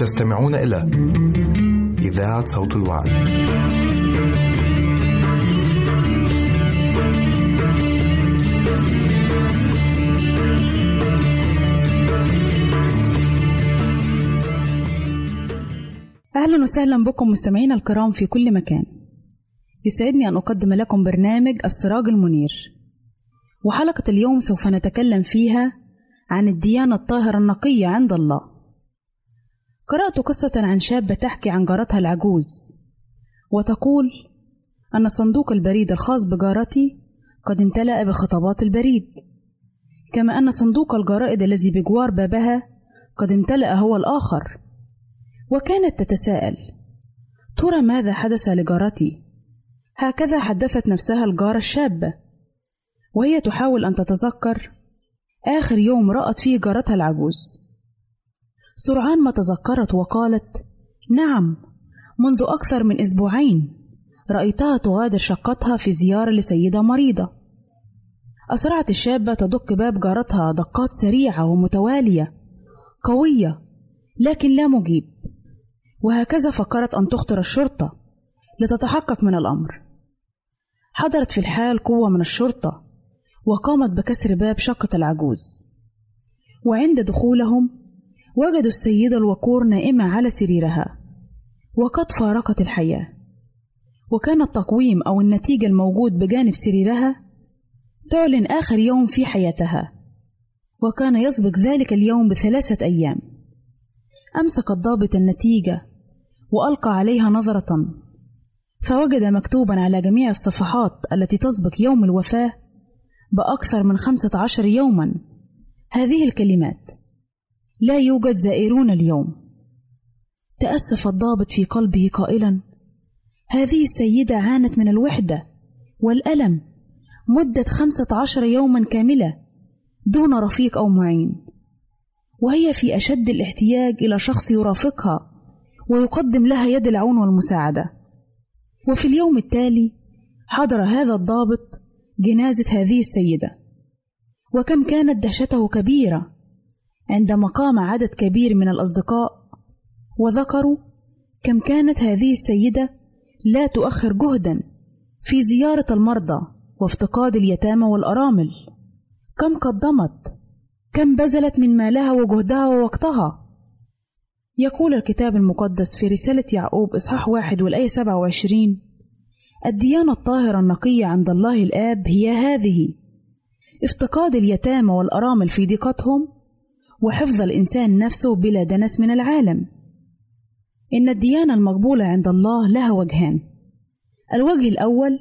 تستمعون إلى إذاعة صوت الوعد. أهلا وسهلا بكم مستمعينا الكرام في كل مكان. يسعدني أن أقدم لكم برنامج السراج المنير. وحلقة اليوم سوف نتكلم فيها عن الديانة الطاهرة النقية عند الله. قرأت قصة عن شابة تحكي عن جارتها العجوز وتقول أن صندوق البريد الخاص بجارتي قد امتلأ بخطابات البريد كما أن صندوق الجرائد الذي بجوار بابها قد امتلأ هو الآخر. وكانت تتساءل ترى ماذا حدث لجارتي؟ هكذا حدثت نفسها الجارة الشابة وهي تحاول أن تتذكر آخر يوم رأت فيه جارتها العجوز. سرعان ما تذكرت وقالت نعم منذ أكثر من أسبوعين رأيتها تغادر شقتها في زيارة لسيدة مريضة. أسرعت الشابة تدق باب جارتها دقات سريعة ومتوالية قوية لكن لا مجيب. وهكذا فكرت أن تخطر الشرطة لتتحقق من الأمر. حضرت في الحال قوة من الشرطة وقامت بكسر باب شقة العجوز. وعند دخولهم وجدوا السيدة الوقور نائمة على سريرها وقد فارقت الحياة. وكان التقويم أو النتيجة الموجود بجانب سريرها تعلن آخر يوم في حياتها وكان يسبق ذلك اليوم بثلاثة أيام. أمسك الضابط النتيجة وألقى عليها نظرة فوجد مكتوبا على جميع الصفحات التي تسبق يوم الوفاة بأكثر من خمسة عشر يوما. هذه الكلمات لا يوجد زائرون اليوم. تأسف الضابط في قلبه قائلا هذه السيدة عانت من الوحدة والألم مدة خمسة عشر يوما كاملة دون رفيق أو معين وهي في أشد الاحتياج إلى شخص يرافقها ويقدم لها يد العون والمساعدة. وفي اليوم التالي حضر هذا الضابط جنازة هذه السيدة وكم كانت دهشته كبيرة. عندما قام عدد كبير من الأصدقاء وذكروا كم كانت هذه السيدة لا تؤخر جهدا في زيارة المرضى وافتقاد اليتامى والأرامل. كم قدمت كم بذلت من مالها وجهدها ووقتها. يقول الكتاب المقدس في رسالة يعقوب إصحاح واحد والآية 27 الديانة الطاهرة النقية عند الله الآب هي هذه افتقاد اليتامى والأرامل في ضيقتهم وحفظ الإنسان نفسه بلا دنس من العالم. إن الديانة المقبولة عند الله لها وجهان. الوجه الأول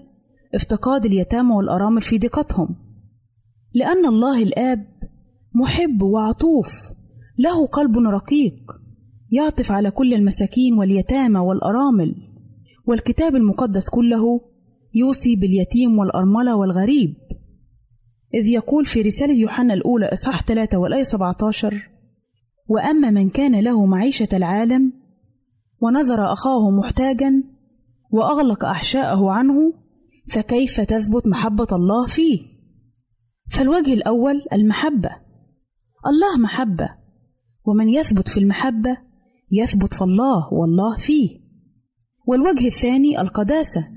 افتقاد اليتامى والأرامل في ضيقتهم لأن الله الآب محب وعطوف. له قلب رقيق يعطف على كل المساكين واليتامى والأرامل. والكتاب المقدس كله يوصي باليتيم والأرملة والغريب. إذ يقول في رسالة يوحنا الأولى إصحاح 3 والآية 17 وأما من كان له معيشة العالم ونظر أخاه محتاجا وأغلق أحشاءه عنه فكيف تثبت محبة الله فيه؟ فالوجه الأول المحبة الله محبة ومن يثبت في المحبة يثبت في الله والله فيه والوجه الثاني القداسة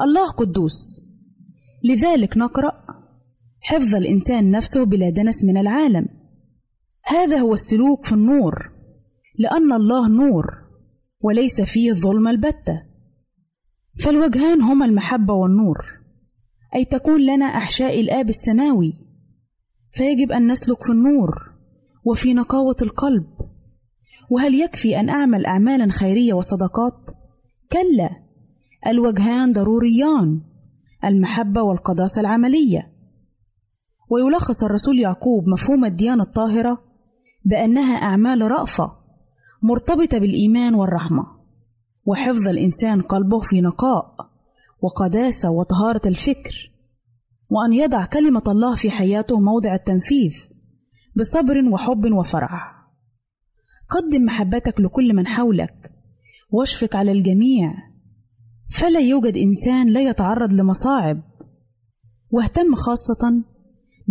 الله قدوس لذلك نقرأ حفظ الإنسان نفسه بلا دنس من العالم. هذا هو السلوك في النور لأن الله نور وليس فيه ظلم البتة. فالوجهان هما المحبة والنور أي تكون لنا أحشاء الآب السماوي. فيجب أن نسلك في النور وفي نقاوة القلب. وهل يكفي أن أعمل أعمالا خيرية وصدقات؟ كلا الوجهان ضروريان المحبة والقداسة العملية. ويلخص الرسول يعقوب مفهوم الديانة الطاهرة بأنها أعمال رأفة مرتبطة بالإيمان والرحمة وحفظ الإنسان قلبه في نقاء وقداسة وطهارة الفكر وأن يضع كلمة الله في حياته موضع التنفيذ بصبر وحب وفرح. قدم محبتك لكل من حولك واشفق على الجميع. فلا يوجد إنسان لا يتعرض لمصاعب واهتم خاصة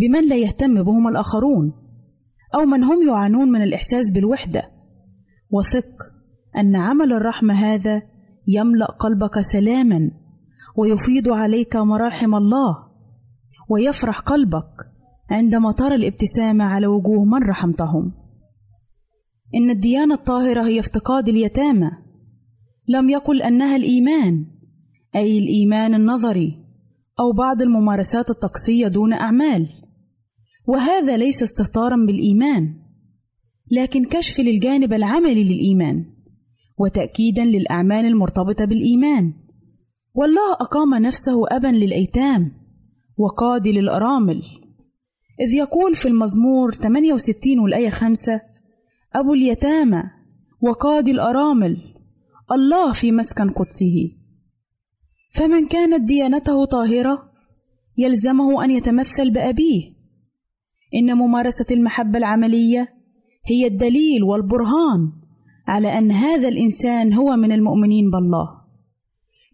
بمن لا يهتم بهم الآخرون أو من هم يعانون من الإحساس بالوحدة. وثق أن عمل الرحمه هذا يملأ قلبك سلاما ويفيض عليك مراحم الله ويفرح قلبك عندما ترى الابتسامه على وجوه من رحمتهم. إن الديانة الطاهرة هي افتقاد اليتامى. لم يقل أنها الإيمان أي الإيمان النظري أو بعض الممارسات الطقسية دون أعمال. وهذا ليس استهتارا بالإيمان لكن كشف للجانب العملي للإيمان وتأكيدا للأعمال المرتبطة بالإيمان. والله أقام نفسه أبا للأيتام وقاضي للأرامل. إذ يقول في المزمور 68 والآية 5 أبو اليتامى وقاضي الأرامل الله في مسكن قدسه. فمن كانت ديانته طاهرة يلزمه أن يتمثل بأبيه. إن ممارسة المحبة العملية هي الدليل والبرهان على أن هذا الإنسان هو من المؤمنين بالله.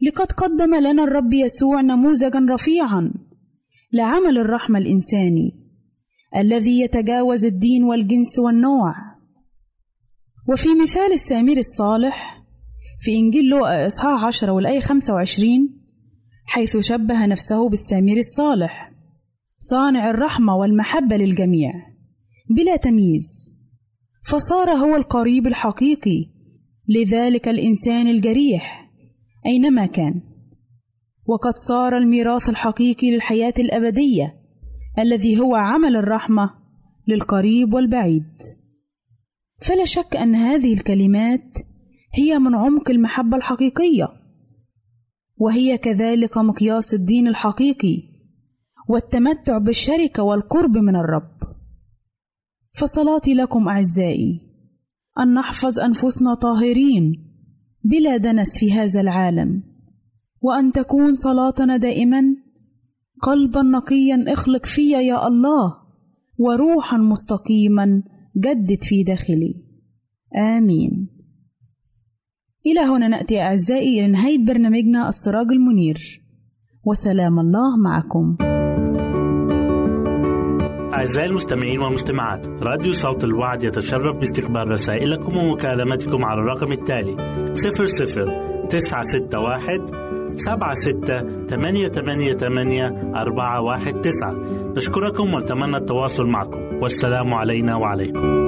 لقد قدم لنا الرب يسوع نموذجا رفيعا لعمل الرحمة الإنساني الذي يتجاوز الدين والجنس والنوع. وفي مثال السامير الصالح في إنجيل لوقا إصحاح 10 والآية 25 حيث شبه نفسه بالسامير الصالح. صانع الرحمة والمحبة للجميع بلا تمييز. فصار هو القريب الحقيقي لذلك الإنسان الجريح أينما كان. وقد صار الميراث الحقيقي للحياة الأبدية الذي هو عمل الرحمة للقريب والبعيد. فلا شك أن هذه الكلمات هي من عمق المحبة الحقيقية وهي كذلك مقياس الدين الحقيقي والتمتع بالشركة والقرب من الرب. فصلاتي لكم أعزائي أن نحفظ أنفسنا طاهرين بلا دنس في هذا العالم وأن تكون صلاتنا دائما قلبا نقيا اخلق في يا الله وروحا مستقيما جدد في داخلي. آمين. إلى هنا نأتي أعزائي إلى نهاية برنامجنا السراج المنير وسلام الله معكم. أعزائي المستمعين والمستمعات راديو صوت الوعد يتشرف باستقبال رسائلكم ومكالمتكم على الرقم التالي 00 961 سبعة ستة ثمانية ثمانية ثمانية أربعة واحد تسعة. نشكركم ونتمنى التواصل معكم. والسلام علينا وعليكم.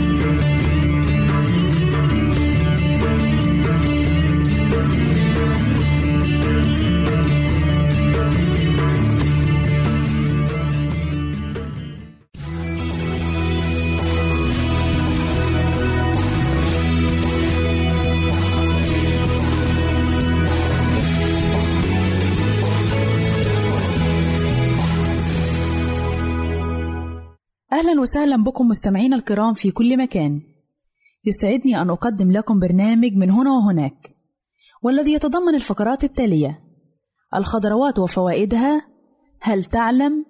أهلا وسهلا بكم مستمعينا الكرام في كل مكان. يسعدني أن أقدم لكم برنامج من هنا وهناك والذي يتضمن الفقرات التالية الخضروات وفوائدها هل تعلم؟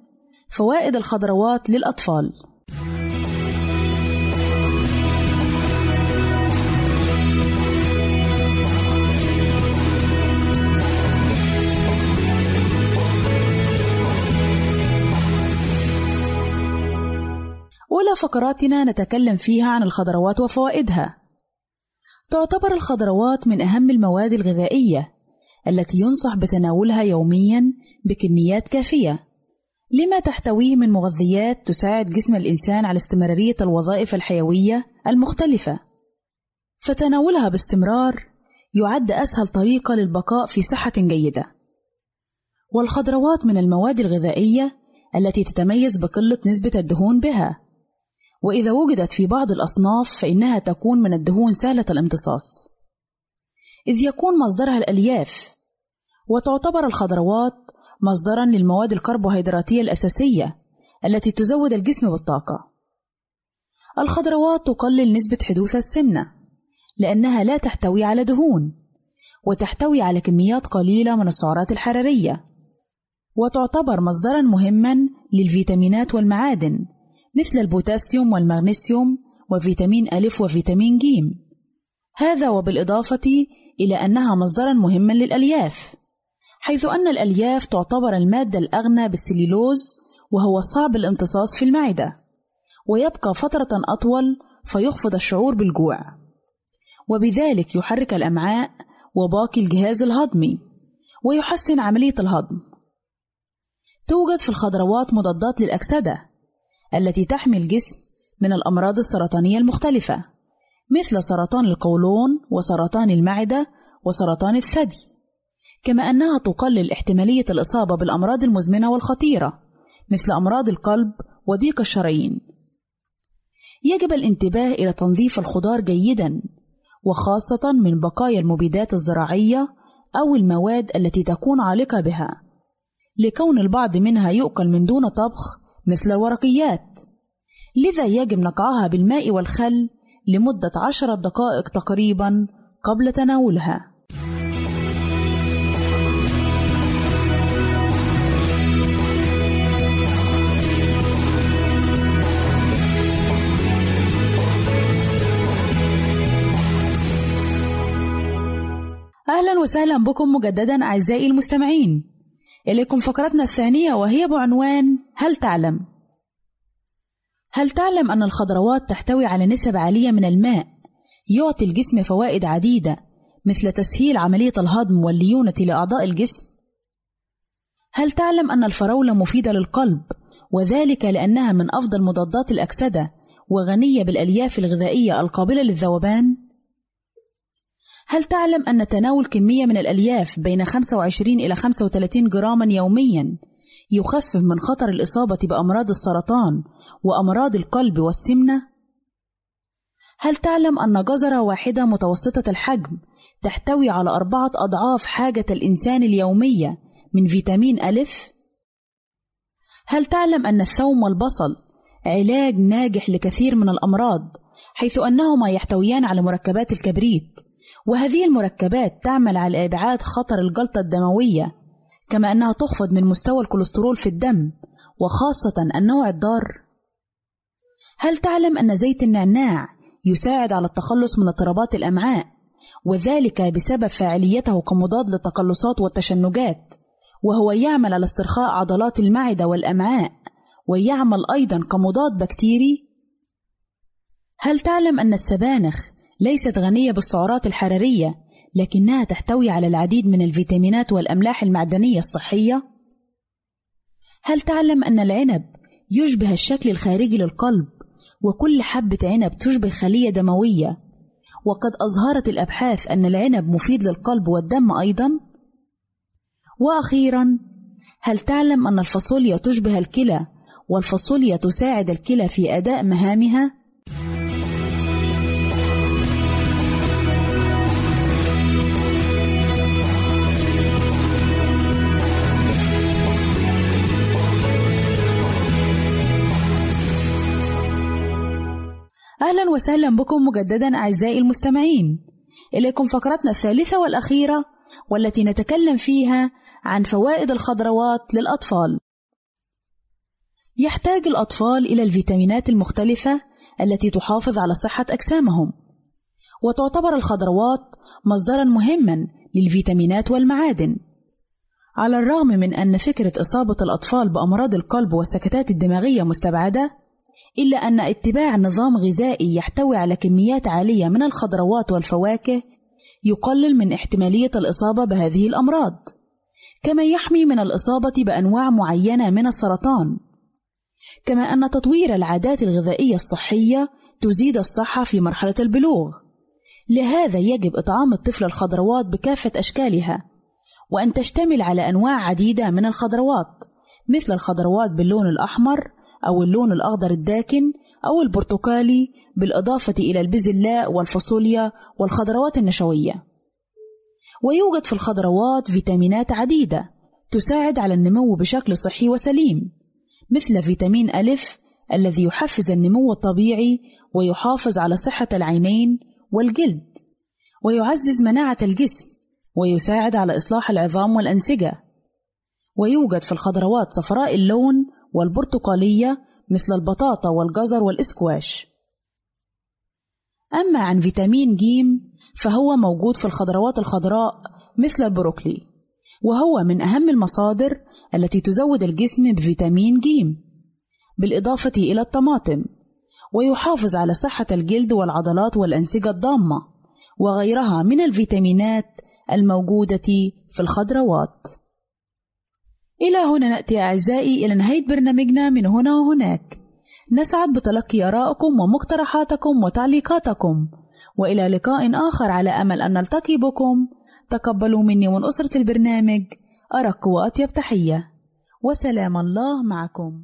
فوائد الخضروات للأطفال. فقراتنا نتكلم فيها عن الخضروات وفوائدها. تعتبر الخضروات من أهم المواد الغذائية التي ينصح بتناولها يوميًا بكميات كافية، لما تحتويه من مغذيات تساعد جسم الإنسان على استمرارية الوظائف الحيوية المختلفة. فتناولها باستمرار يعد أسهل طريقة للبقاء في صحة جيدة. والخضروات من المواد الغذائية التي تتميز بقلة نسبة الدهون بها، وإذا وجدت في بعض الأصناف فإنها تكون من الدهون سهلة الامتصاص. إذ يكون مصدرها الألياف وتعتبر الخضروات مصدرا للمواد الكربوهيدراتية الأساسية التي تزود الجسم بالطاقة الخضروات تقلل نسبة حدوث السمنة لأنها لا تحتوي على دهون وتحتوي على كميات قليلة من السعرات الحرارية وتعتبر مصدرا مهما للفيتامينات والمعادن. مثل البوتاسيوم والمغنيسيوم وفيتامين ألف وفيتامين ج هذا وبالإضافة إلى أنها مصدرا مهما للألياف حيث أن الألياف تعتبر المادة الأغنى بالسليلوز وهو صعب الامتصاص في المعدة ويبقى فترة أطول فيخفض الشعور بالجوع. وبذلك يحرك الأمعاء وباقي الجهاز الهضمي ويحسن عملية الهضم. توجد في الخضروات مضادات للأكسدة التي تحمي الجسم من الأمراض السرطانية المختلفة مثل سرطان القولون وسرطان المعدة وسرطان الثدي. كما أنها تقلل احتمالية الإصابة بالأمراض المزمنة والخطيرة مثل أمراض القلب وضيق الشرايين. يجب الانتباه إلى تنظيف الخضار جيدا وخاصة من بقايا المبيدات الزراعية أو المواد التي تكون عالقة بها لكون البعض منها يؤكل من دون طبخ مثل الورقيات. لذا يجب نقعها بالماء والخل لمدة عشرة دقائق تقريبا قبل تناولها. أهلا وسهلا بكم مجددا أعزائي المستمعين. إليكم فقرتنا الثانية وهي بعنوان هل تعلم؟ هل تعلم أن الخضروات تحتوي على نسب عالية من الماء يعطي الجسم فوائد عديدة مثل تسهيل عملية الهضم والليونة لأعضاء الجسم؟ هل تعلم أن الفراولة مفيدة للقلب وذلك لأنها من أفضل مضادات الأكسدة وغنية بالألياف الغذائية القابلة للذوبان؟ هل تعلم أن تناول كمية من الألياف بين 25 إلى 35 جراما يوميا يخفف من خطر الإصابة بأمراض السرطان وأمراض القلب والسمنة؟ هل تعلم أن جزرة واحدة متوسطة الحجم تحتوي على أربعة أضعاف حاجة الإنسان اليومية من فيتامين ألف؟ هل تعلم أن الثوم والبصل علاج ناجح لكثير من الأمراض حيث أنهما يحتويان على مركبات الكبريت وهذه المركبات تعمل على إبعاد خطر الجلطة الدموية كما أنها تخفض من مستوى الكوليسترول في الدم وخاصة النوع الضار. هل تعلم أن زيت النعناع يساعد على التخلص من اضطرابات الأمعاء وذلك بسبب فاعليته كمضاد للتقلصات والتشنجات وهو يعمل على استرخاء عضلات المعدة والأمعاء ويعمل أيضا كمضاد بكتيري؟ هل تعلم أن السبانخ ليست غنية بالسعرات الحرارية لكنها تحتوي على العديد من الفيتامينات والأملاح المعدنية الصحية؟ هل تعلم أن العنب يشبه الشكل الخارجي للقلب وكل حبة عنب تشبه خلية دموية وقد أظهرت الأبحاث أن العنب مفيد للقلب والدم أيضا؟ وأخيرا هل تعلم أن الفاصوليا تشبه الكلى والفاصوليا تساعد الكلى في أداء مهامها؟ أهلا وسهلا بكم مجددا أعزائي المستمعين. إليكم فقرتنا الثالثة والأخيرة والتي نتكلم فيها عن فوائد الخضروات للأطفال. يحتاج الأطفال إلى الفيتامينات المختلفة التي تحافظ على صحة أجسامهم وتعتبر الخضروات مصدرا مهما للفيتامينات والمعادن. على الرغم من أن فكرة إصابة الأطفال بأمراض القلب والسكتات الدماغية مستبعدة إلا أن اتباع نظام غذائي يحتوي على كميات عالية من الخضروات والفواكه يقلل من احتمالية الإصابة بهذه الأمراض كما يحمي من الإصابة بأنواع معينة من السرطان. كما أن تطوير العادات الغذائية الصحية تزيد الصحة في مرحلة البلوغ. لهذا يجب إطعام الطفل الخضروات بكافة أشكالها وأن تشتمل على أنواع عديدة من الخضروات مثل الخضروات باللون الأحمر أو اللون الأخضر الداكن أو البرتقالي بالإضافة إلى البزلاء والفاصوليا والخضروات النشوية. ويوجد في الخضروات فيتامينات عديدة تساعد على النمو بشكل صحي وسليم، مثل فيتامين ألف الذي يحفز النمو الطبيعي ويحافظ على صحة العينين والجلد، ويعزز مناعة الجسم، ويساعد على إصلاح العظام والأنسجة. ويوجد في الخضروات صفراء اللون والبرتقالية مثل البطاطا والجزر والإسكواش. أما عن فيتامين ج فهو موجود في الخضروات الخضراء مثل البروكلي وهو من أهم المصادر التي تزود الجسم بفيتامين ج بالإضافة إلى الطماطم ويحافظ على صحة الجلد والعضلات والأنسجة الضامة وغيرها من الفيتامينات الموجودة في الخضروات. إلى هنا نأتي أعزائي إلى نهاية برنامجنا من هنا وهناك. نسعد بتلقي آرائكم ومقترحاتكم وتعليقاتكم. وإلى لقاء آخر على أمل أن نلتقي بكم. تقبلوا مني ومن أسرة البرنامج. أرق وأطيب تحية. وسلام الله معكم.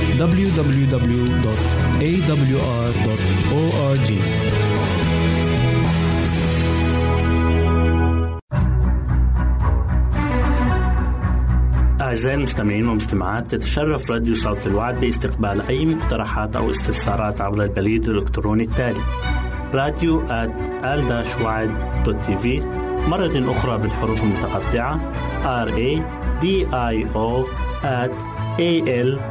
www.awr.org أعزائي المستمعين والمستمعات تتشرف راديو صوت الوعد باستقبال أي مقترحات أو استفسارات عبر البريد الإلكتروني التالي راديو تي في مرة أخرى بالحروف المتقطعة R A D I O at A L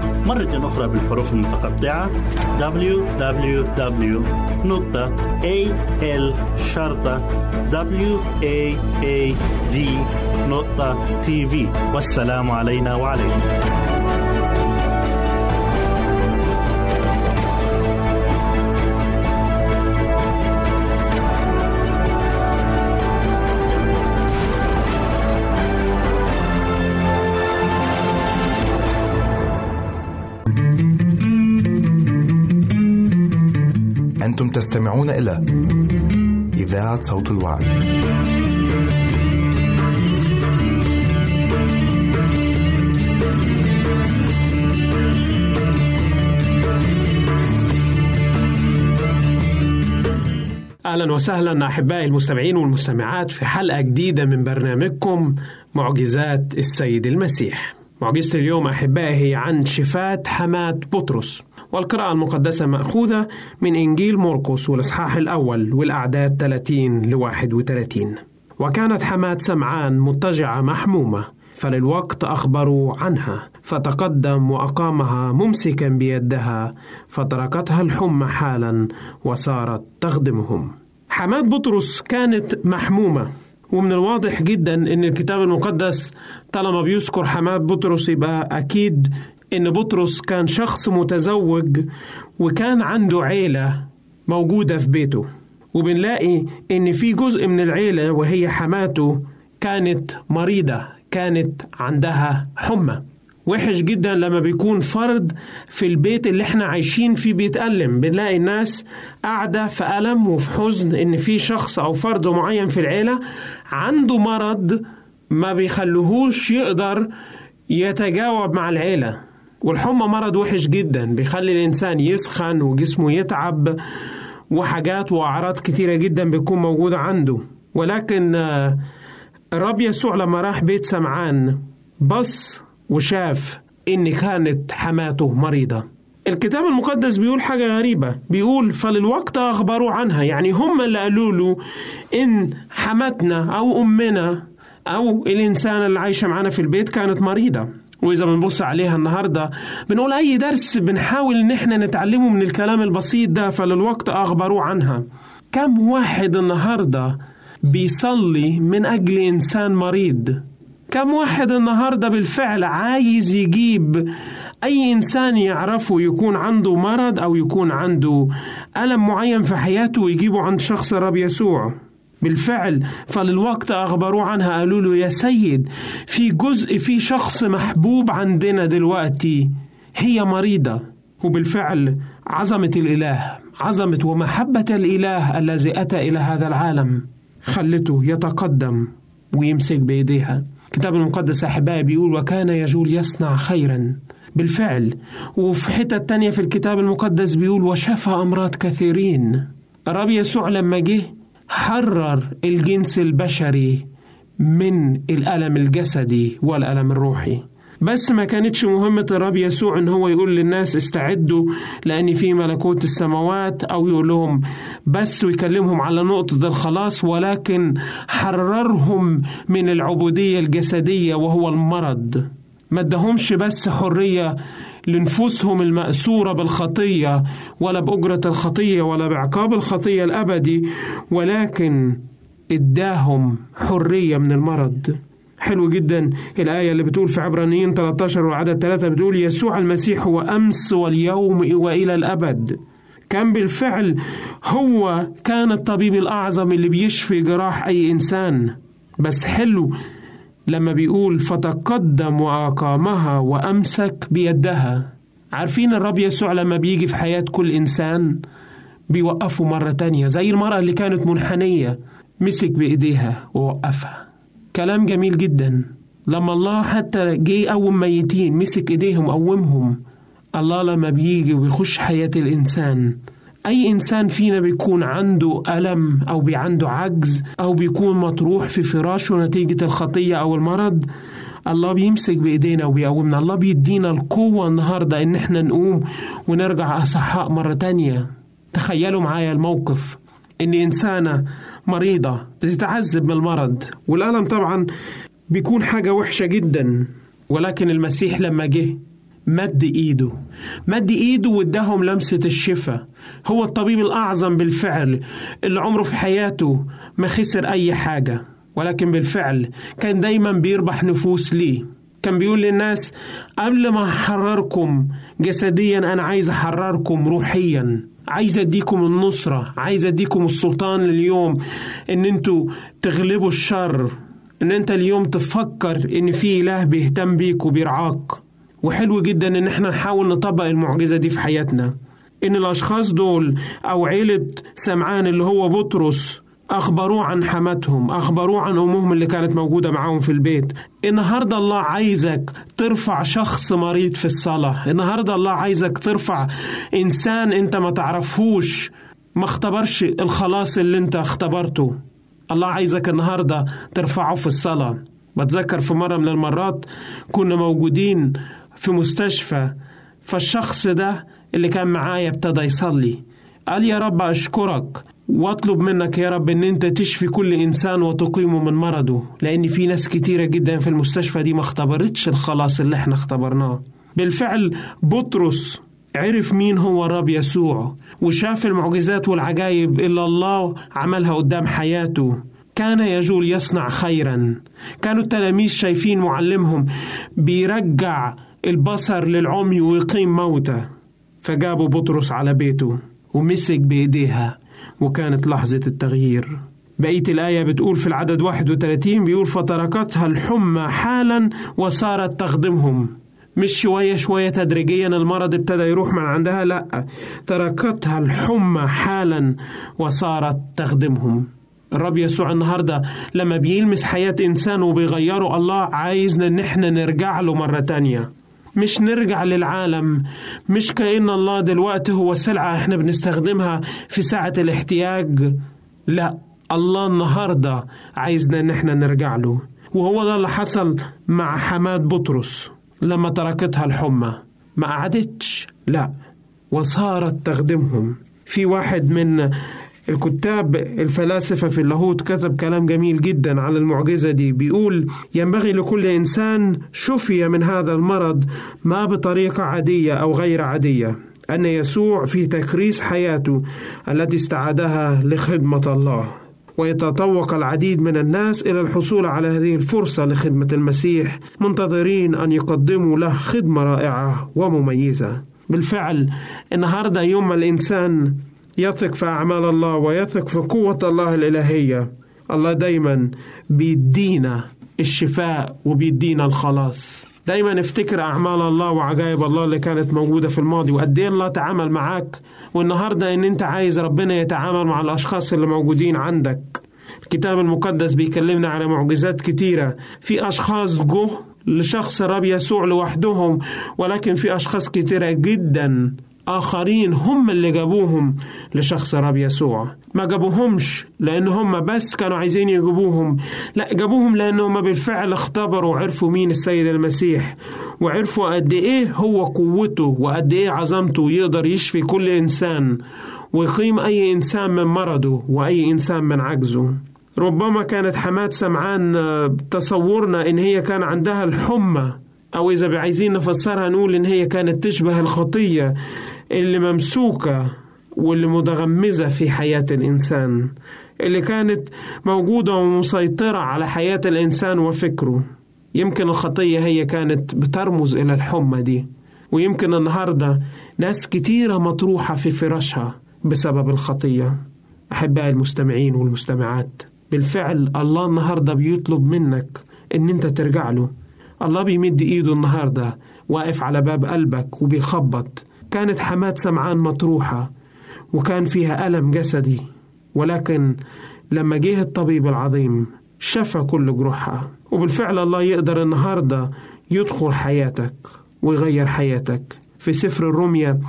مرة أخرى بالحروف المتقطعة www.al-waad.tv والسلام علينا وعليكم. تستمعون إلى إذاعة صوت الوعد. أهلا وسهلا أحبائي المستمعين والمستمعات في حلقة جديدة من برنامجكم معجزات السيد المسيح. معجزة اليوم أحبائي هي عن شفاة حماة بطرس والقراءة المقدسة مأخوذة من إنجيل مرقس والإصحاح الأول والأعداد 30 ل 31 وكانت حماة سمعان مضطجعة محمومة فللوقت أخبروا عنها فتقدم وأقامها ممسكا بيدها فتركتها الحمى حالا وصارت تخدمهم. حماة بطرس كانت محمومة ومن الواضح جدا إن الكتاب المقدس طالما بيذكر حماة بطرس يبقى أكيد إن بطرس كان شخص متزوج وكان عنده عيلة موجودة في بيته. وبنلاقي إن في جزء من العيلة وهي حماته كانت مريضة كانت عندها حمى. وحش جدا لما بيكون فرد في البيت اللي إحنا عايشين فيه بيتألم. بنلاقي الناس قاعدة في ألم وفي حزن إن في شخص أو فرد معين في العيلة عنده مرض ما بيخلوهوش يقدر يتجاوب مع العيلة. والحمى مرض وحش جدا بيخلي الإنسان يسخن وجسمه يتعب وحاجات وأعراض كتيرة جدا بتكون موجودة عنده. ولكن الرب يسوع لما راح بيت سمعان بص وشاف إن كانت حماته مريضة. الكتاب المقدس بيقول حاجة غريبة بيقول فللوقت أخبروا عنها يعني هم اللي قالوا له إن حماتنا أو أمنا أو الإنسان اللي عايشة معانا في البيت كانت مريضة. وإذا بنبص عليها النهاردة بنقول أي درس بنحاول إن إحنا نتعلمه من الكلام البسيط ده فللوقت أخبروا عنها. كم واحد النهاردة بيصلي من أجل إنسان مريض؟ كم واحد النهارده بالفعل عايز يجيب أي إنسان يعرفه يكون عنده مرض أو يكون عنده ألم معين في حياته ويجيبه عند شخص الرب يسوع؟ بالفعل. فللوقت اخبروه عنها قالوا له يا سيد في جزء في شخص محبوب عندنا دلوقتي هي مريضة. وبالفعل عظمة الإله عظمة ومحبة الإله الذي أتى إلى هذا العالم خلته يتقدم ويمسك بايديها الكتاب المقدس أحبائي بيقول وكان يجول يصنع خيرا. بالفعل. وفي حتة تانية في الكتاب المقدس بيقول وشفى أمراض كثيرين. الرب يسوع لما جه حرر الجنس البشري من الألم الجسدي والألم الروحي. بس ما كانتش مهمة الرب يسوع إن هو يقول للناس استعدوا لأن في ملكوت السماوات أو يقول لهم بس ويكلمهم على نقطة الخلاص ولكن حررهم من العبودية الجسدية وهو المرض. ما ادهمش بس حرية لنفوسهم المأسورة بالخطية ولا بأجرة الخطية ولا بعقاب الخطية الأبدي ولكن إداهم حرية من المرض. حلو جدا. الآية اللي بتقول في عبرانيين 13 وعدد 3 بتقول يسوع المسيح هو أمس واليوم وإلى الأبد. كان بالفعل هو كان الطبيب الأعظم اللي بيشفي جراح أي إنسان. بس حلو. لما بيقول فتقدم وأقامها وأمسك بيدها عارفين الرب يسوع لما بيجي في حياة كل إنسان بيوقفه مرة تانية زي المرأة اللي كانت منحنية مسك بإيديها ووقفها. كلام جميل جدا. لما الله حتى جه يقوم ميتين مسك إيديهم قومهم الله لما بيجي وبيخش حياة الإنسان أي إنسان فينا بيكون عنده ألم أو عنده عجز أو بيكون مطروح في فراشه نتيجة الخطية أو المرض الله بيمسك بإيدينا وبيقومنا. الله بيدينا القوة النهاردة إن إحنا نقوم ونرجع أصحاء مرة تانية. تخيلوا معايا الموقف. إن إنسانة مريضة بتتعذب من المرض والألم طبعا بيكون حاجة وحشة جدا ولكن المسيح لما جه مد إيده. مد إيده واداهم لمسة الشفاء. هو الطبيب الأعظم بالفعل اللي عمره في حياته ما خسر أي حاجة ولكن بالفعل كان دايما بيربح نفوس ليه. كان بيقول للناس قبل ما أحرركم جسديا أنا عايز أحرركم روحيا. عايز أديكم النصرة عايز أديكم السلطان اليوم إن أنتوا تغلبوا الشر إن أنت اليوم تفكر إن في إله بيهتم بيك وبيرعاك. وحلو جدا إن إحنا نحاول نطبق المعجزة دي في حياتنا. إن الأشخاص دول أو عيلة سمعان اللي هو بطرس أخبروه عن حماتهم أخبروه عن أمهم اللي كانت موجودة معاهم في البيت. النهارده الله عايزك ترفع شخص مريض في الصلاة. النهارده الله عايزك ترفع إنسان أنت ما تعرفهوش ما اختبرش الخلاص اللي أنت اختبرته. الله عايزك النهارده ترفعه في الصلاة. بتذكر في مرة من المرات كنا موجودين في مستشفى فالشخص ده اللي كان معايا ابتدى يصلي. قال يا رب أشكرك وأطلب منك يا رب إن أنت تشفي كل إنسان وتقيمه من مرضه لأن في ناس كتيرة جدا في المستشفى دي ما اختبرتش الخلاص اللي إحنا اختبرناه. بالفعل بطرس عرف مين هو الرب يسوع وشاف المعجزات والعجائب اللي الله عملها قدام حياته. كان يجول يصنع خيرا. كانوا التلاميذ شايفين معلمهم بيرجع البصر للعمي ويقيم موتى فجابوا بطرس على بيته ومسك بإيديها وكانت لحظة التغيير. بقية الآية بتقول في العدد 31 بيقول فتركتها الحمى حالا وصارت تخدمهم. مش شوية شوية تدريجيا المرض ابتدى يروح من عندها لأ. تركتها الحمى حالا وصارت تخدمهم. الرب يسوع النهاردة لما بيلمس حياة إنسان وبيغيره الله عايزنا إن إحنا نرجع له مرة تانية. مش نرجع للعالم مش كأن الله دلوقتي هو سلعة إحنا بنستخدمها في ساعة الاحتياج. لا الله النهاردة عايزنا إن إحنا نرجع له وهو ده اللي حصل مع حماد بطرس لما تركتها الحمى. ما قعدتش لا وصارت تخدمهم. في واحد من الكتاب الفلاسفة في اللاهوت كتب كلام جميل جدا على المعجزة دي. بيقول ينبغي لكل إنسان شفي من هذا المرض ما بطريقة عادية أو غير عادية أن يسوع في تكريس حياته التي استعادها لخدمة الله. ويتطوق العديد من الناس إلى الحصول على هذه الفرصة لخدمة المسيح منتظرين أن يقدموا له خدمة رائعة ومميزة. بالفعل النهاردة يوم الإنسان يثق في أعمال الله ويثق في قوة الله الإلهية. الله دايما بيدينا الشفاء وبيدينا الخلاص. دايما افتكر أعمال الله وعجائب الله اللي كانت موجودة في الماضي. وقد إيه الله تعامل معاك؟ والنهاردة إن أنت عايز ربنا يتعامل مع الأشخاص اللي موجودين عندك. الكتاب المقدس بيكلمنا على معجزات كتيرة. في أشخاص جه لشخص الرب يسوع لوحدهم ولكن في أشخاص كتيرة جدا. آخرين هم اللي جابوهم لشخص الرب يسوع. ما جابوهمش لأن هم بس كانوا عايزين يجيبوهم. لا جابوهم لأنهم بالفعل اختبروا وعرفوا مين السيد المسيح وعرفوا قد إيه هو قوته وقد إيه عظمته يقدر يشفي كل إنسان ويقيم أي إنسان من مرضه وأي إنسان من عجزه. ربما كانت حماد سمعان تصورنا إن هي كان عندها الحمى أو إذا عايزين نفسرها نقول إن هي كانت تشبه الخطية. اللي ممسوكة واللي متغمزة في حياة الإنسان اللي كانت موجودة ومسيطرة على حياة الإنسان وفكره. يمكن الخطية هي كانت بترمز إلى الحمى دي ويمكن النهاردة ناس كتيرة مطروحة في فراشها بسبب الخطية. أحبائي المستمعين والمستمعات بالفعل الله النهاردة بيطلب منك إن أنت ترجع له. الله بيمد إيده النهاردة واقف على باب قلبك وبيخبط. كانت حماد سمعان مطروحة وكان فيها ألم جسدي ولكن لما جه الطبيب العظيم شفى كل جروحها وبالفعل الله يقدر النهاردة يدخل حياتك ويغير حياتك. في سفر الرمية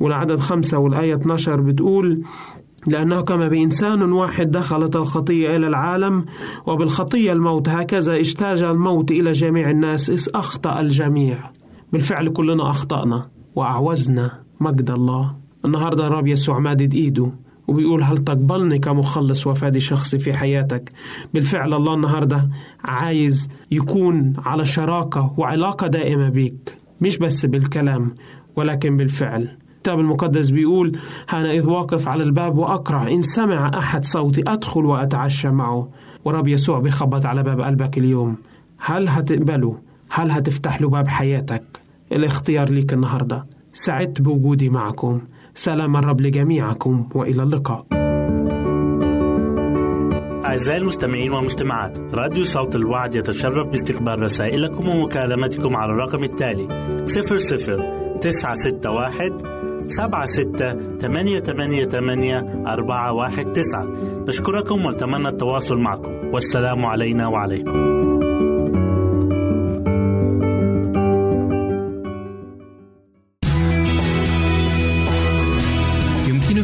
والعدد خمسة والآية 12 بتقول لأنه كما بإنسان واحد دخلت الخطية إلى العالم وبالخطية الموت هكذا اجتاج الموت إلى جميع الناس إذ أخطأ الجميع. بالفعل كلنا أخطأنا. وأعوزنا مجد الله. النهاردة الرب يسوع مادد إيده وبيقول هل تقبلني كمخلص وفادي شخصي في حياتك؟ بالفعل الله النهاردة عايز يكون على شراكة وعلاقة دائمة بيك مش بس بالكلام ولكن بالفعل. الكتاب المقدس بيقول أنا إذ واقف على الباب وأقرع إن سمع أحد صوتي أدخل وأتعشى معه. ورب يسوع بيخبط على باب قلبك اليوم. هل هتقبله؟ هل هتفتح له باب حياتك؟ الاختيار ليك النهاردة. سعدت بوجودي معكم. سلام الرب لجميعكم وإلى اللقاء. أعزائي المستمعين والمستمعات راديو صوت الوعد يتشرف باستقبال رسائلكم ومكالمتكم على الرقم التالي 00 961 سبعة ستة ثمانية ثمانية ثمانية أربعة واحد تسعة. نشكركم ونتمنى التواصل معكم. والسلام علينا وعليكم.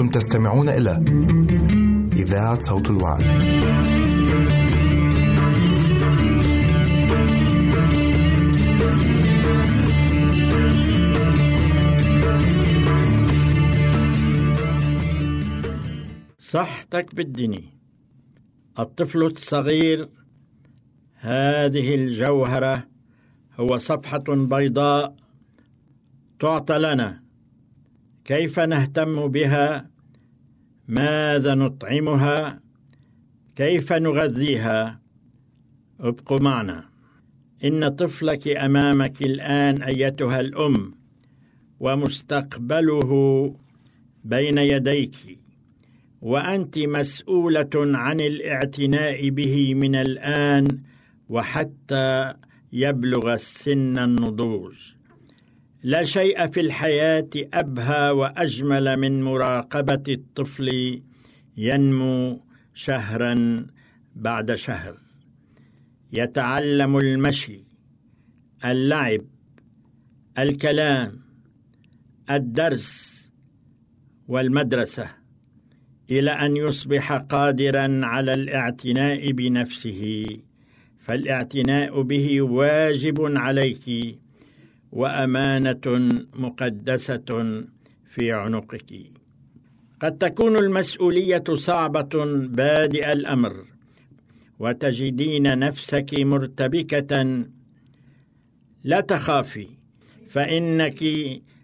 أنتم تستمعون إلى إذاعة صوت الوعد. صحتك بالدني الطفل الصغير هذه الجوهرة هو صفحة بيضاء تعطى لنا كيف نهتم بها؟ ماذا نطعمها؟ كيف نغذيها؟ ابقوا معنا. إن طفلك أمامك الآن أيتها الأم ومستقبله بين يديك وأنت مسؤولة عن الاعتناء به من الآن وحتى يبلغ السن النضوج. لا شيء في الحياة أبهى وأجمل من مراقبة الطفل ينمو شهرا بعد شهر. يتعلم المشي اللعب الكلام الدرس والمدرسة إلى أن يصبح قادرا على الاعتناء بنفسه فالاعتناء به واجب عليك وأمانة مقدسة في عنقك. قد تكون المسؤولية صعبة بادئ الأمر وتجدين نفسك مرتبكة. لا تخافي فإنك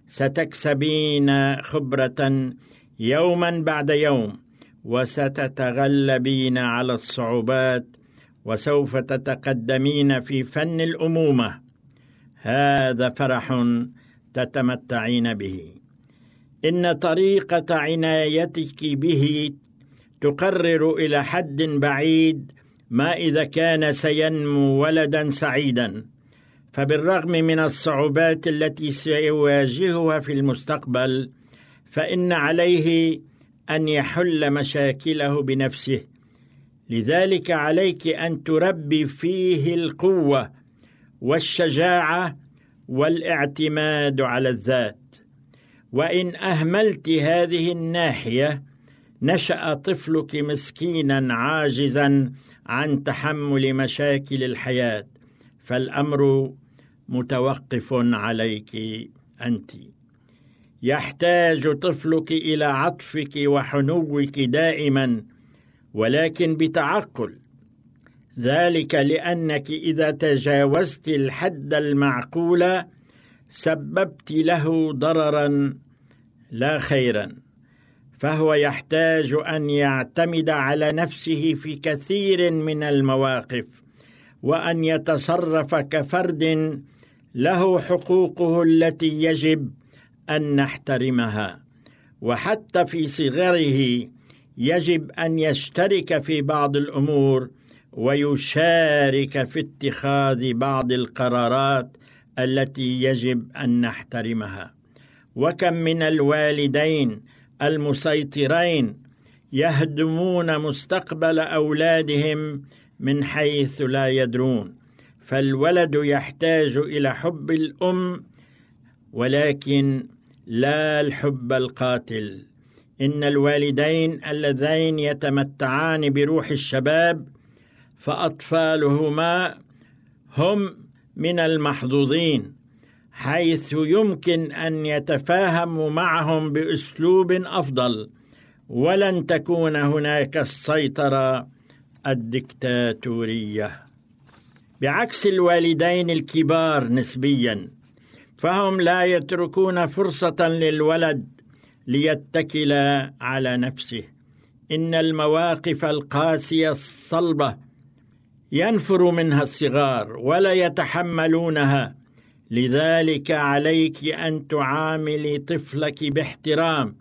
ستكسبين خبرة يوما بعد يوم وستتغلبين على الصعوبات وسوف تتقدمين في فن الأمومة. هذا فرح تتمتعين به. إن طريقة عنايتك به تقرر إلى حد بعيد ما إذا كان سينمو ولدا سعيدا. فبالرغم من الصعوبات التي سيواجهها في المستقبل فإن عليه أن يحل مشاكله بنفسه. لذلك عليك أن تربي فيه القوة والشجاعة والاعتماد على الذات. وإن أهملت هذه الناحية نشأ طفلك مسكينا عاجزا عن تحمل مشاكل الحياة. فالأمر متوقف عليك أنت. يحتاج طفلك إلى عطفك وحنوك دائما ولكن بتعقل. ذلك لأنك إذا تجاوزت الحد المعقول سببت له ضررا لا خيرا فهو يحتاج أن يعتمد على نفسه في كثير من المواقف وأن يتصرف كفرد له حقوقه التي يجب أن نحترمها وحتى في صغره يجب أن يشترك في بعض الأمور ويشارك في اتخاذ بعض القرارات التي يجب أن نحترمها. وكم من الوالدين المسيطرين يهدمون مستقبل أولادهم من حيث لا يدرون. فالولد يحتاج إلى حب الأم ولكن لا الحب القاتل. إن الوالدين اللذين يتمتعان بروح الشباب فأطفالهما هم من المحظوظين حيث يمكن أن يتفاهموا معهم بأسلوب أفضل. ولن تكون هناك السيطرة الدكتاتورية. بعكس الوالدين الكبار نسبيا فهم لا يتركون فرصة للولد ليتكل على نفسه. إن المواقف القاسية الصلبة ينفر منها الصغار ولا يتحملونها. لذلك عليك أن تعاملي طفلك باحترام.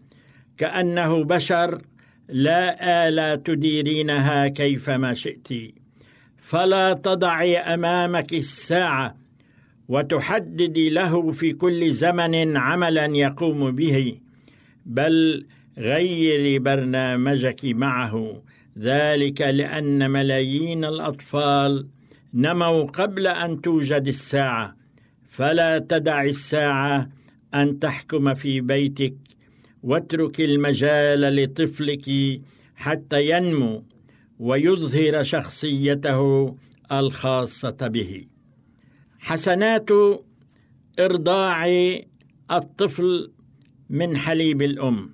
كأنه بشر لا اله تديرينها كيفما شئت. فلا تضعي أمامك الساعة وتحددي له في كل زمن عملا يقوم به بل غيري برنامجك معه. ذلك لأن ملايين الأطفال نموا قبل أن توجد الساعة. فلا تدع الساعة أن تحكم في بيتك واترك المجال لطفلك حتى ينمو ويظهر شخصيته الخاصة به. حسنات إرضاع الطفل من حليب الأم.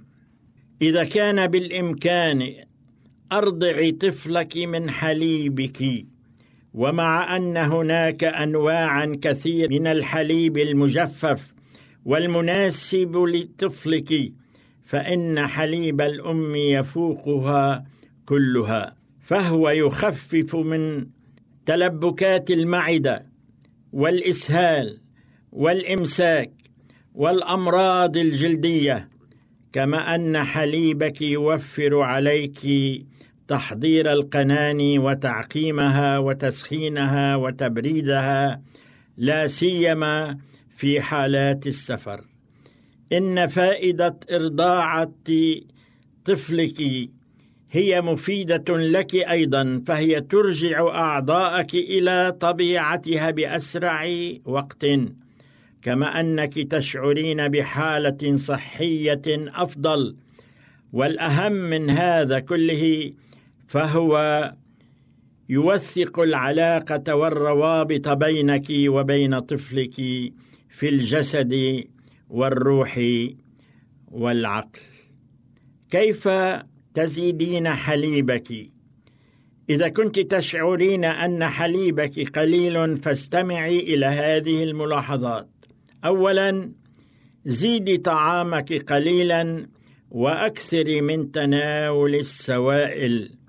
إذا كان بالإمكان ارضعي طفلك من حليبك ومع أن هناك انواعا كثير من الحليب المجفف والمناسب لطفلك فإن حليب الأم يفوقها كلها فهو يخفف من تلبكات المعدة والإسهال والإمساك والأمراض الجلدية كما أن حليبك يوفر عليك تحضير القناني وتعقيمها وتسخينها وتبريدها لا سيما في حالات السفر. إن فائدة إرضاعة طفلك هي مفيدة لك أيضا فهي ترجع أعضاءك إلى طبيعتها بأسرع وقت كما أنك تشعرين بحالة صحية أفضل. والأهم من هذا كله فهو يوثق العلاقة والروابط بينك وبين طفلك في الجسد والروح والعقل. كيف تزيدين حليبك؟ إذا كنت تشعرين أن حليبك قليل فاستمعي إلى هذه الملاحظات. اولا زيدي طعامك قليلا واكثري من تناول السوائل.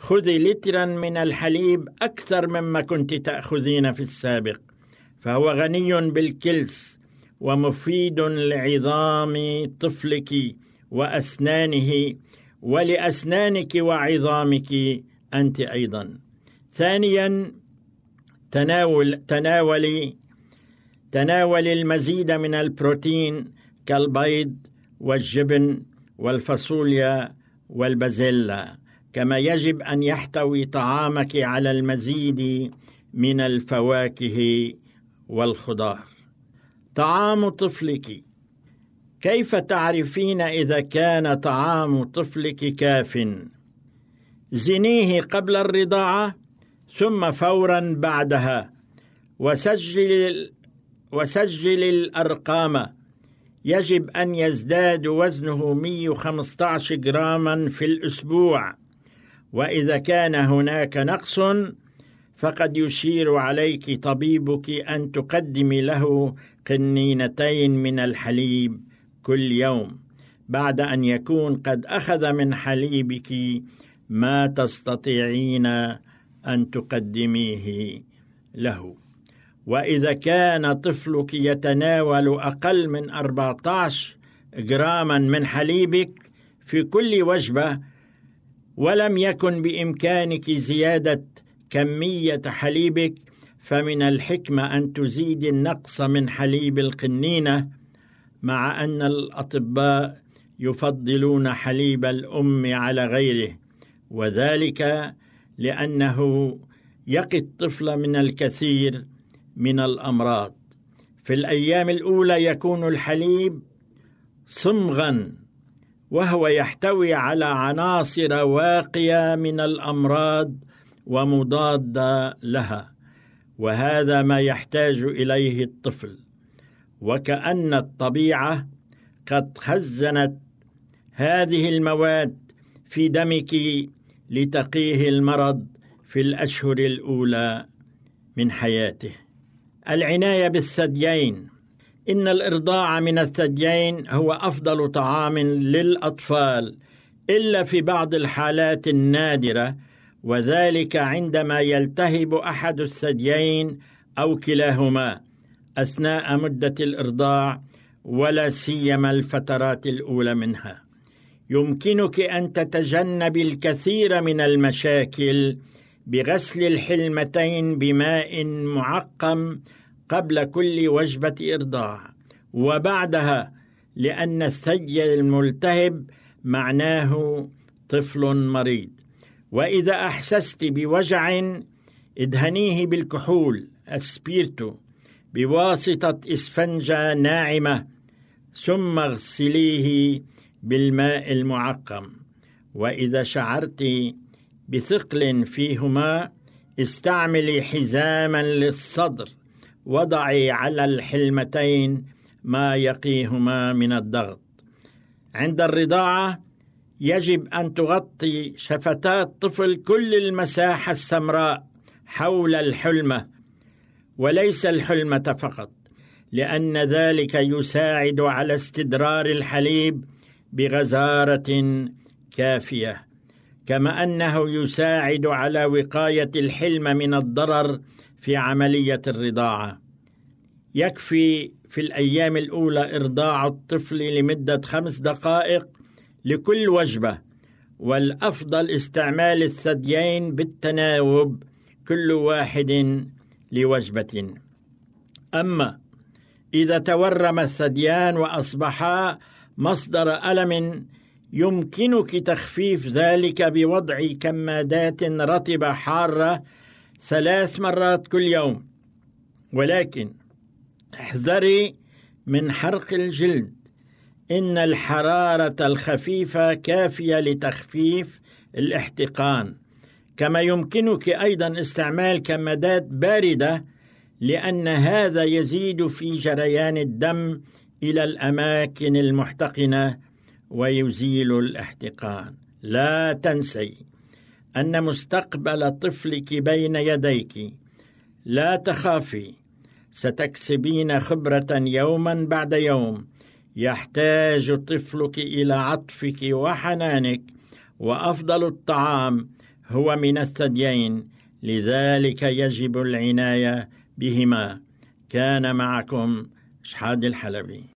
خذي لترا من الحليب أكثر مما كنت تأخذين في السابق فهو غني بالكلس ومفيد لعظام طفلك وأسنانه ولأسنانك وعظامك أنت أيضا. ثانيا تناول تناولي تناول المزيد من البروتين كالبيض والجبن والفاصوليا والبازيلا. كما يجب أن يحتوي طعامك على المزيد من الفواكه والخضار. طعام طفلك. كيف تعرفين إذا كان طعام طفلك كاف؟ زنيه قبل الرضاعة ثم فورا بعدها. وسجل وسجل الأرقام. يجب أن يزداد وزنه 115 جراما في الأسبوع. وإذا كان هناك نقص فقد يشير عليك طبيبك أن تقدمي له قنينتين من الحليب كل يوم بعد أن يكون قد أخذ من حليبك ما تستطيعين أن تقدميه له. وإذا كان طفلك يتناول أقل من 14 جراما من حليبك في كل وجبة ولم يكن بإمكانك زيادة كمية حليبك فمن الحكمة أن تزيد النقص من حليب القنينة مع أن الأطباء يفضلون حليب الأم على غيره وذلك لأنه يقي الطفل من الكثير من الأمراض. في الأيام الأولى يكون الحليب صمغا وهو يحتوي على عناصر واقية من الأمراض ومضاده لها وهذا ما يحتاج إليه الطفل. وكأن الطبيعة قد خزنت هذه المواد في دمك لتقيه المرض في الأشهر الأولى من حياته. العناية بالثديين إن الإرضاع من الثديين هو أفضل طعام للأطفال إلا في بعض الحالات النادرة وذلك عندما يلتهب أحد الثديين أو كلاهما أثناء مدة الإرضاع ولا سيما الفترات الأولى منها. يمكنك أن تتجنبي الكثير من المشاكل بغسل الحلمتين بماء معقم قبل كل وجبة إرضاع وبعدها لأن الثدي الملتهب معناه طفل مريض. وإذا أحسست بوجع ادهنيه بالكحول السبيرتو بواسطة إسفنجة ناعمة ثم اغسليه بالماء المعقم. وإذا شعرت بثقل فيهما استعملي حزاما للصدر. وضعي على الحلمتين ما يقيهما من الضغط. عند الرضاعة يجب أن تغطي شفتات الطفل كل المساحة السمراء حول الحلمة وليس الحلمة فقط لأن ذلك يساعد على استدرار الحليب بغزارة كافية كما أنه يساعد على وقاية الحلم من الضرر في عملية الرضاعة. يكفي في الأيام الأولى إرضاع الطفل لمدة خمس دقائق لكل وجبة والأفضل استعمال الثديين بالتناوب كل واحد لوجبة. أما إذا تورم الثديان وأصبحا مصدر ألم يمكنك تخفيف ذلك بوضع كمادات رطبة حارة ثلاث مرات كل يوم. ولكن احذري من حرق الجلد. إن الحرارة الخفيفة كافية لتخفيف الاحتقان. كما يمكنك أيضا استعمال كمادات باردة لأن هذا يزيد في جريان الدم إلى الأماكن المحتقنة ويزيل الاحتقان. لا تنسي أن مستقبل طفلك بين يديك. لا تخافي. ستكسبين خبرة يوما بعد يوم. يحتاج طفلك إلى عطفك وحنانك وأفضل الطعام هو من الثديين. لذلك يجب العناية بهما. كان معكم شحاد الحلبي.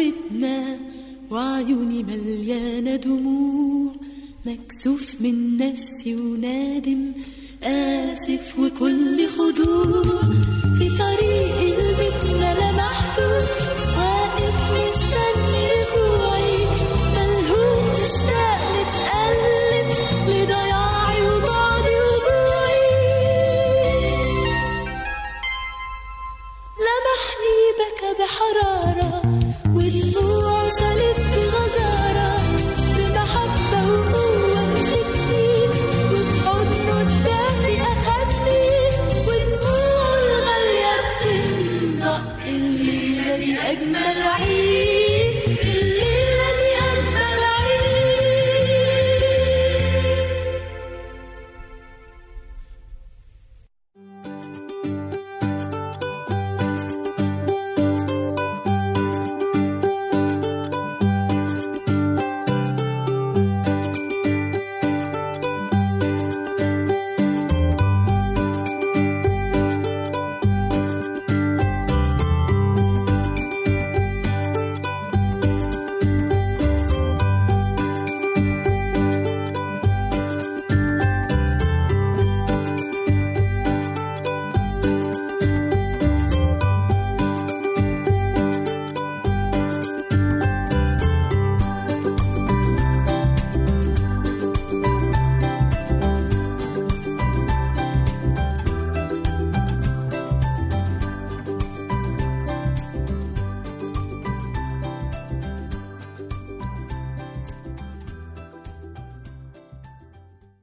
فتنا وعيوني مليانة دموع. مكسوف من نفسي ونادم آسف وكل خضوع. في طريق قلبتنا لا واقف مستني رجوعي. ملهوف مشتاق نتقلب لضياعي وبعدي وجوعي لمحني بكى بحرارة